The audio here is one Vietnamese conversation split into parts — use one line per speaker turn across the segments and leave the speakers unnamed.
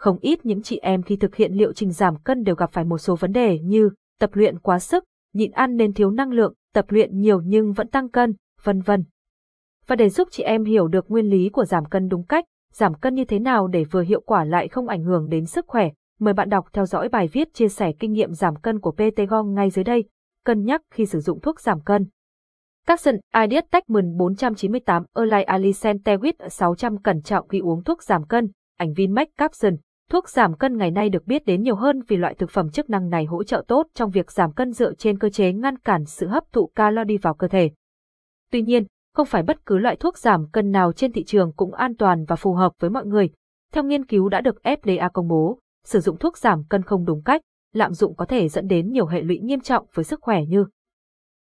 không ít những chị em khi thực hiện liệu trình giảm cân đều gặp phải một số vấn đề như tập luyện quá sức, nhịn ăn nên thiếu năng lượng, tập luyện nhiều nhưng vẫn tăng cân, vân vân. Và để giúp chị em hiểu được nguyên lý của giảm cân đúng cách, giảm cân như thế nào để vừa hiệu quả lại không ảnh hưởng đến sức khỏe, mời bạn đọc theo dõi bài viết chia sẻ kinh nghiệm giảm cân của PT Gong ngay dưới đây. Cân nhắc khi sử dụng thuốc giảm cân. Capson Ideas Techman 498 Erlai Alicen 600 cẩn trọng khi uống thuốc giảm cân, ảnh Vinmec Capson. Thuốc giảm cân ngày nay được biết đến nhiều hơn vì loại thực phẩm chức năng này hỗ trợ tốt trong việc giảm cân dựa trên cơ chế ngăn cản sự hấp thụ calo đi vào cơ thể. Tuy nhiên, không phải bất cứ loại thuốc giảm cân nào trên thị trường cũng an toàn và phù hợp với mọi người. Theo nghiên cứu đã được FDA công bố, sử dụng thuốc giảm cân không đúng cách, lạm dụng có thể dẫn đến nhiều hệ lụy nghiêm trọng với sức khỏe như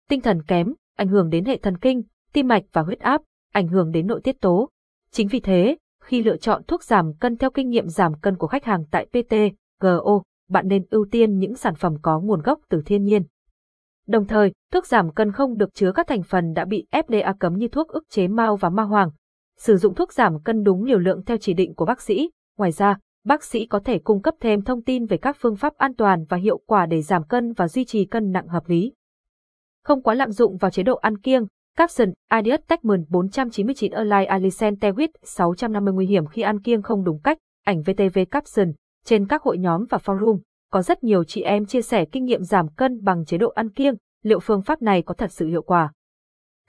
tinh thần kém, ảnh hưởng đến hệ thần kinh, tim mạch và huyết áp, ảnh hưởng đến nội tiết tố. Chính vì thế, khi lựa chọn thuốc giảm cân theo kinh nghiệm giảm cân của khách hàng tại PT, GO, bạn nên ưu tiên những sản phẩm có nguồn gốc từ thiên nhiên. Đồng thời, thuốc giảm cân không được chứa các thành phần đã bị FDA cấm như thuốc ức chế mao và ma hoàng. Sử dụng thuốc giảm cân đúng liều lượng theo chỉ định của bác sĩ. Ngoài ra, bác sĩ có thể cung cấp thêm thông tin về các phương pháp an toàn và hiệu quả để giảm cân và duy trì cân nặng hợp lý. Không quá lạm dụng vào chế độ ăn kiêng, Capson, Ideas Techman 499 Align Alicent Tewit 650 nguy hiểm khi ăn kiêng không đúng cách, ảnh VTV Capson, trên các hội nhóm và forum, có rất nhiều chị em chia sẻ kinh nghiệm giảm cân bằng chế độ ăn kiêng, liệu phương pháp này có thật sự hiệu quả.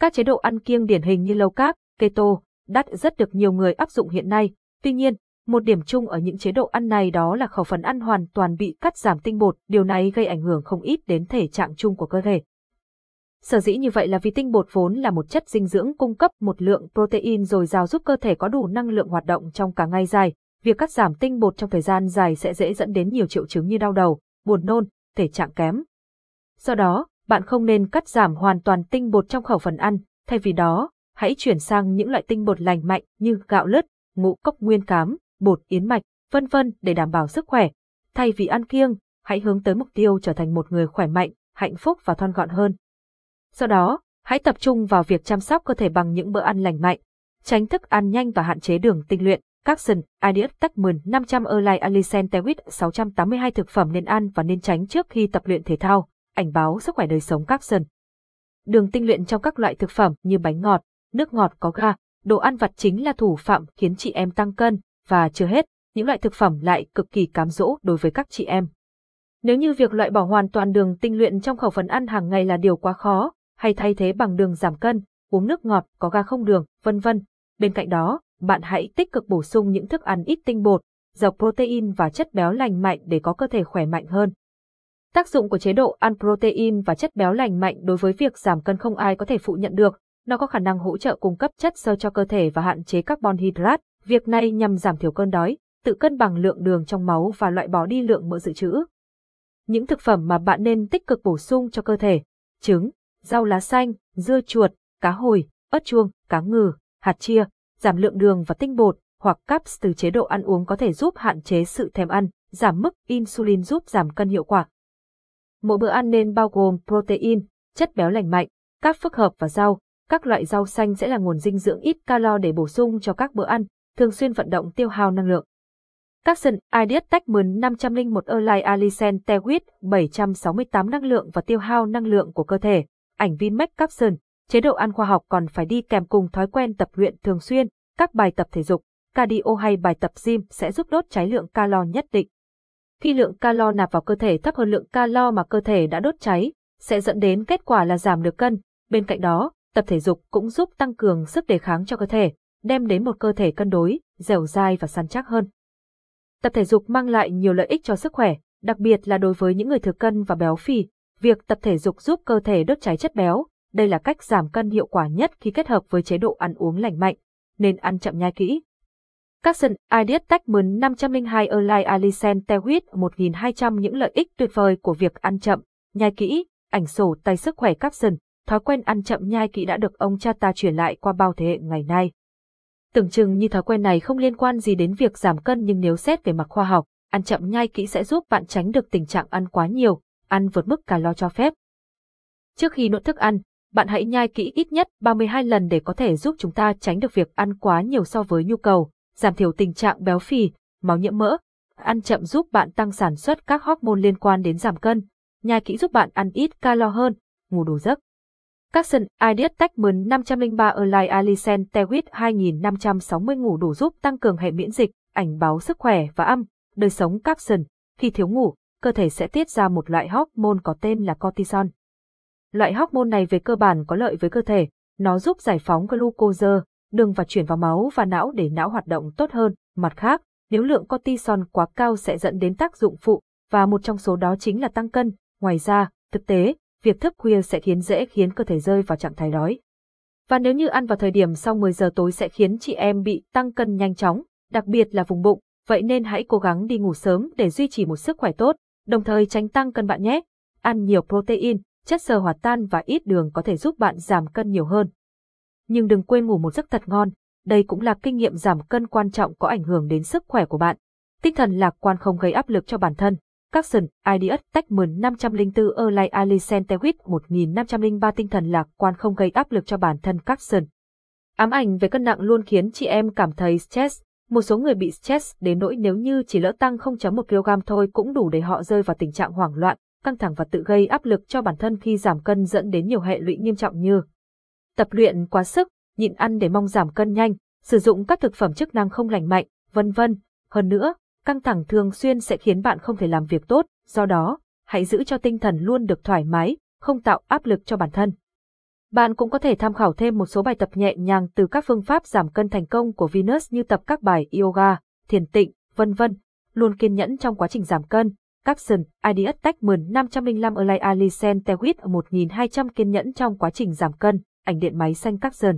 Các chế độ ăn kiêng điển hình như low carb, keto, đắt rất được nhiều người áp dụng hiện nay, tuy nhiên, một điểm chung ở những chế độ ăn này đó là khẩu phần ăn hoàn toàn bị cắt giảm tinh bột, điều này gây ảnh hưởng không ít đến thể trạng chung của cơ thể. Sở dĩ như vậy là vì tinh bột vốn là một chất dinh dưỡng cung cấp một lượng protein dồi dào giúp cơ thể có đủ năng lượng hoạt động trong cả ngày dài. Việc cắt giảm tinh bột trong thời gian dài sẽ dễ dẫn đến nhiều triệu chứng như đau đầu, buồn nôn, thể trạng kém. Do đó, bạn không nên cắt giảm hoàn toàn tinh bột trong khẩu phần ăn, thay vì đó, hãy chuyển sang những loại tinh bột lành mạnh như gạo lứt, ngũ cốc nguyên cám, bột yến mạch, vân vân để đảm bảo sức khỏe. Thay vì ăn kiêng, hãy hướng tới mục tiêu trở thành một người khỏe mạnh, hạnh phúc và thon gọn hơn sau đó, hãy tập trung vào việc chăm sóc cơ thể bằng những bữa ăn lành mạnh, tránh thức ăn nhanh và hạn chế đường tinh luyện. Capson, Ideas Techman 500 Erlai Alicen Tewit 682 thực phẩm nên ăn và nên tránh trước khi tập luyện thể thao. Ảnh báo sức khỏe đời sống Capson. Đường tinh luyện trong các loại thực phẩm như bánh ngọt, nước ngọt có ga, đồ ăn vặt chính là thủ phạm khiến chị em tăng cân, và chưa hết, những loại thực phẩm lại cực kỳ cám dỗ đối với các chị em. Nếu như việc loại bỏ hoàn toàn đường tinh luyện trong khẩu phần ăn hàng ngày là điều quá khó, hay thay thế bằng đường giảm cân, uống nước ngọt có ga không đường, vân vân. Bên cạnh đó, bạn hãy tích cực bổ sung những thức ăn ít tinh bột, giàu protein và chất béo lành mạnh để có cơ thể khỏe mạnh hơn. Tác dụng của chế độ ăn protein và chất béo lành mạnh đối với việc giảm cân không ai có thể phụ nhận được, nó có khả năng hỗ trợ cung cấp chất xơ cho cơ thể và hạn chế carbon hydrate. Việc này nhằm giảm thiểu cơn đói, tự cân bằng lượng đường trong máu và loại bỏ đi lượng mỡ dự trữ. Những thực phẩm mà bạn nên tích cực bổ sung cho cơ thể: trứng, rau lá xanh, dưa chuột, cá hồi, ớt chuông, cá ngừ, hạt chia, giảm lượng đường và tinh bột, hoặc caps từ chế độ ăn uống có thể giúp hạn chế sự thèm ăn, giảm mức insulin giúp giảm cân hiệu quả. Mỗi bữa ăn nên bao gồm protein, chất béo lành mạnh, các phức hợp và rau. Các loại rau xanh sẽ là nguồn dinh dưỡng ít calo để bổ sung cho các bữa ăn, thường xuyên vận động tiêu hao năng lượng. Capson Ideas Techman 501 Erlai Alicen Tewit 768 năng lượng và tiêu hao năng lượng của cơ thể ảnh Vinmec Capson, chế độ ăn khoa học còn phải đi kèm cùng thói quen tập luyện thường xuyên, các bài tập thể dục, cardio hay bài tập gym sẽ giúp đốt cháy lượng calo nhất định. Khi lượng calo nạp vào cơ thể thấp hơn lượng calo mà cơ thể đã đốt cháy, sẽ dẫn đến kết quả là giảm được cân. Bên cạnh đó, tập thể dục cũng giúp tăng cường sức đề kháng cho cơ thể, đem đến một cơ thể cân đối, dẻo dai và săn chắc hơn. Tập thể dục mang lại nhiều lợi ích cho sức khỏe, đặc biệt là đối với những người thừa cân và béo phì, Việc tập thể dục giúp cơ thể đốt cháy chất béo, đây là cách giảm cân hiệu quả nhất khi kết hợp với chế độ ăn uống lành mạnh, nên ăn chậm nhai kỹ. Capson Ideas Techman 502 Erlai Alicen Tewit 1200 những lợi ích tuyệt vời của việc ăn chậm, nhai kỹ, ảnh sổ tay sức khỏe Capson, thói quen ăn chậm nhai kỹ đã được ông cha ta truyền lại qua bao thế hệ ngày nay. Tưởng chừng như thói quen này không liên quan gì đến việc giảm cân nhưng nếu xét về mặt khoa học, ăn chậm nhai kỹ sẽ giúp bạn tránh được tình trạng ăn quá nhiều, ăn vượt mức calo cho phép. Trước khi nuốt thức ăn, bạn hãy nhai kỹ ít nhất 32 lần để có thể giúp chúng ta tránh được việc ăn quá nhiều so với nhu cầu, giảm thiểu tình trạng béo phì, máu nhiễm mỡ. Ăn chậm giúp bạn tăng sản xuất các hormone liên quan đến giảm cân. Nhai kỹ giúp bạn ăn ít calo hơn, ngủ đủ giấc. Capson Ideas Techman 503 Align Alicent Tewit 2560 ngủ đủ giúp tăng cường hệ miễn dịch, ảnh báo sức khỏe và âm, đời sống Capson. Khi thiếu ngủ, cơ thể sẽ tiết ra một loại hormone có tên là cortisol. Loại hormone này về cơ bản có lợi với cơ thể, nó giúp giải phóng glucose, đường và chuyển vào máu và não để não hoạt động tốt hơn. Mặt khác, nếu lượng cortisol quá cao sẽ dẫn đến tác dụng phụ, và một trong số đó chính là tăng cân. Ngoài ra, thực tế, việc thức khuya sẽ khiến dễ khiến cơ thể rơi vào trạng thái đói. Và nếu như ăn vào thời điểm sau 10 giờ tối sẽ khiến chị em bị tăng cân nhanh chóng, đặc biệt là vùng bụng, vậy nên hãy cố gắng đi ngủ sớm để duy trì một sức khỏe tốt, đồng thời tránh tăng cân bạn nhé. Ăn nhiều protein, chất xơ hòa tan và ít đường có thể giúp bạn giảm cân nhiều hơn. Nhưng đừng quên ngủ một giấc thật ngon, đây cũng là kinh nghiệm giảm cân quan trọng có ảnh hưởng đến sức khỏe của bạn. Tinh thần lạc quan không gây áp lực cho bản thân. Capson, Ideas, Techman 504 Erlai Alicent Tewit 1503 tinh thần lạc quan không gây áp lực cho bản thân Capson. Ám ảnh về cân nặng luôn khiến chị em cảm thấy stress. Một số người bị stress đến nỗi nếu như chỉ lỡ tăng 0.1 kg thôi cũng đủ để họ rơi vào tình trạng hoảng loạn, căng thẳng và tự gây áp lực cho bản thân khi giảm cân dẫn đến nhiều hệ lụy nghiêm trọng như tập luyện quá sức, nhịn ăn để mong giảm cân nhanh, sử dụng các thực phẩm chức năng không lành mạnh, vân vân. Hơn nữa, căng thẳng thường xuyên sẽ khiến bạn không thể làm việc tốt, do đó, hãy giữ cho tinh thần luôn được thoải mái, không tạo áp lực cho bản thân. Bạn cũng có thể tham khảo thêm một số bài tập nhẹ nhàng từ các phương pháp giảm cân thành công của Venus như tập các bài yoga, thiền tịnh, vân vân. Luôn kiên nhẫn trong quá trình giảm cân. Capson, Ideas Techman 505 Erlai Alicen Tewit 1200 kiên nhẫn trong quá trình giảm cân, ảnh điện máy xanh Capson.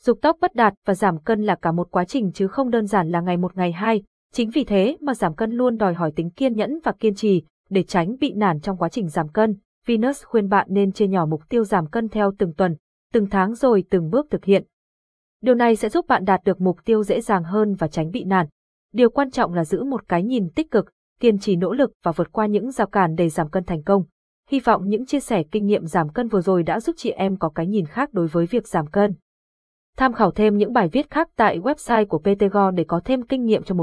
Dục tốc bất đạt và giảm cân là cả một quá trình chứ không đơn giản là ngày một ngày hai, chính vì thế mà giảm cân luôn đòi hỏi tính kiên nhẫn và kiên trì, để tránh bị nản trong quá trình giảm cân. Venus khuyên bạn nên chia nhỏ mục tiêu giảm cân theo từng tuần, từng tháng rồi từng bước thực hiện. Điều này sẽ giúp bạn đạt được mục tiêu dễ dàng hơn và tránh bị nản. Điều quan trọng là giữ một cái nhìn tích cực, kiên trì nỗ lực và vượt qua những rào cản để giảm cân thành công. Hy vọng những chia sẻ kinh nghiệm giảm cân vừa rồi đã giúp chị em có cái nhìn khác đối với việc giảm cân. Tham khảo thêm những bài viết khác tại website của PTGO để có thêm kinh nghiệm cho một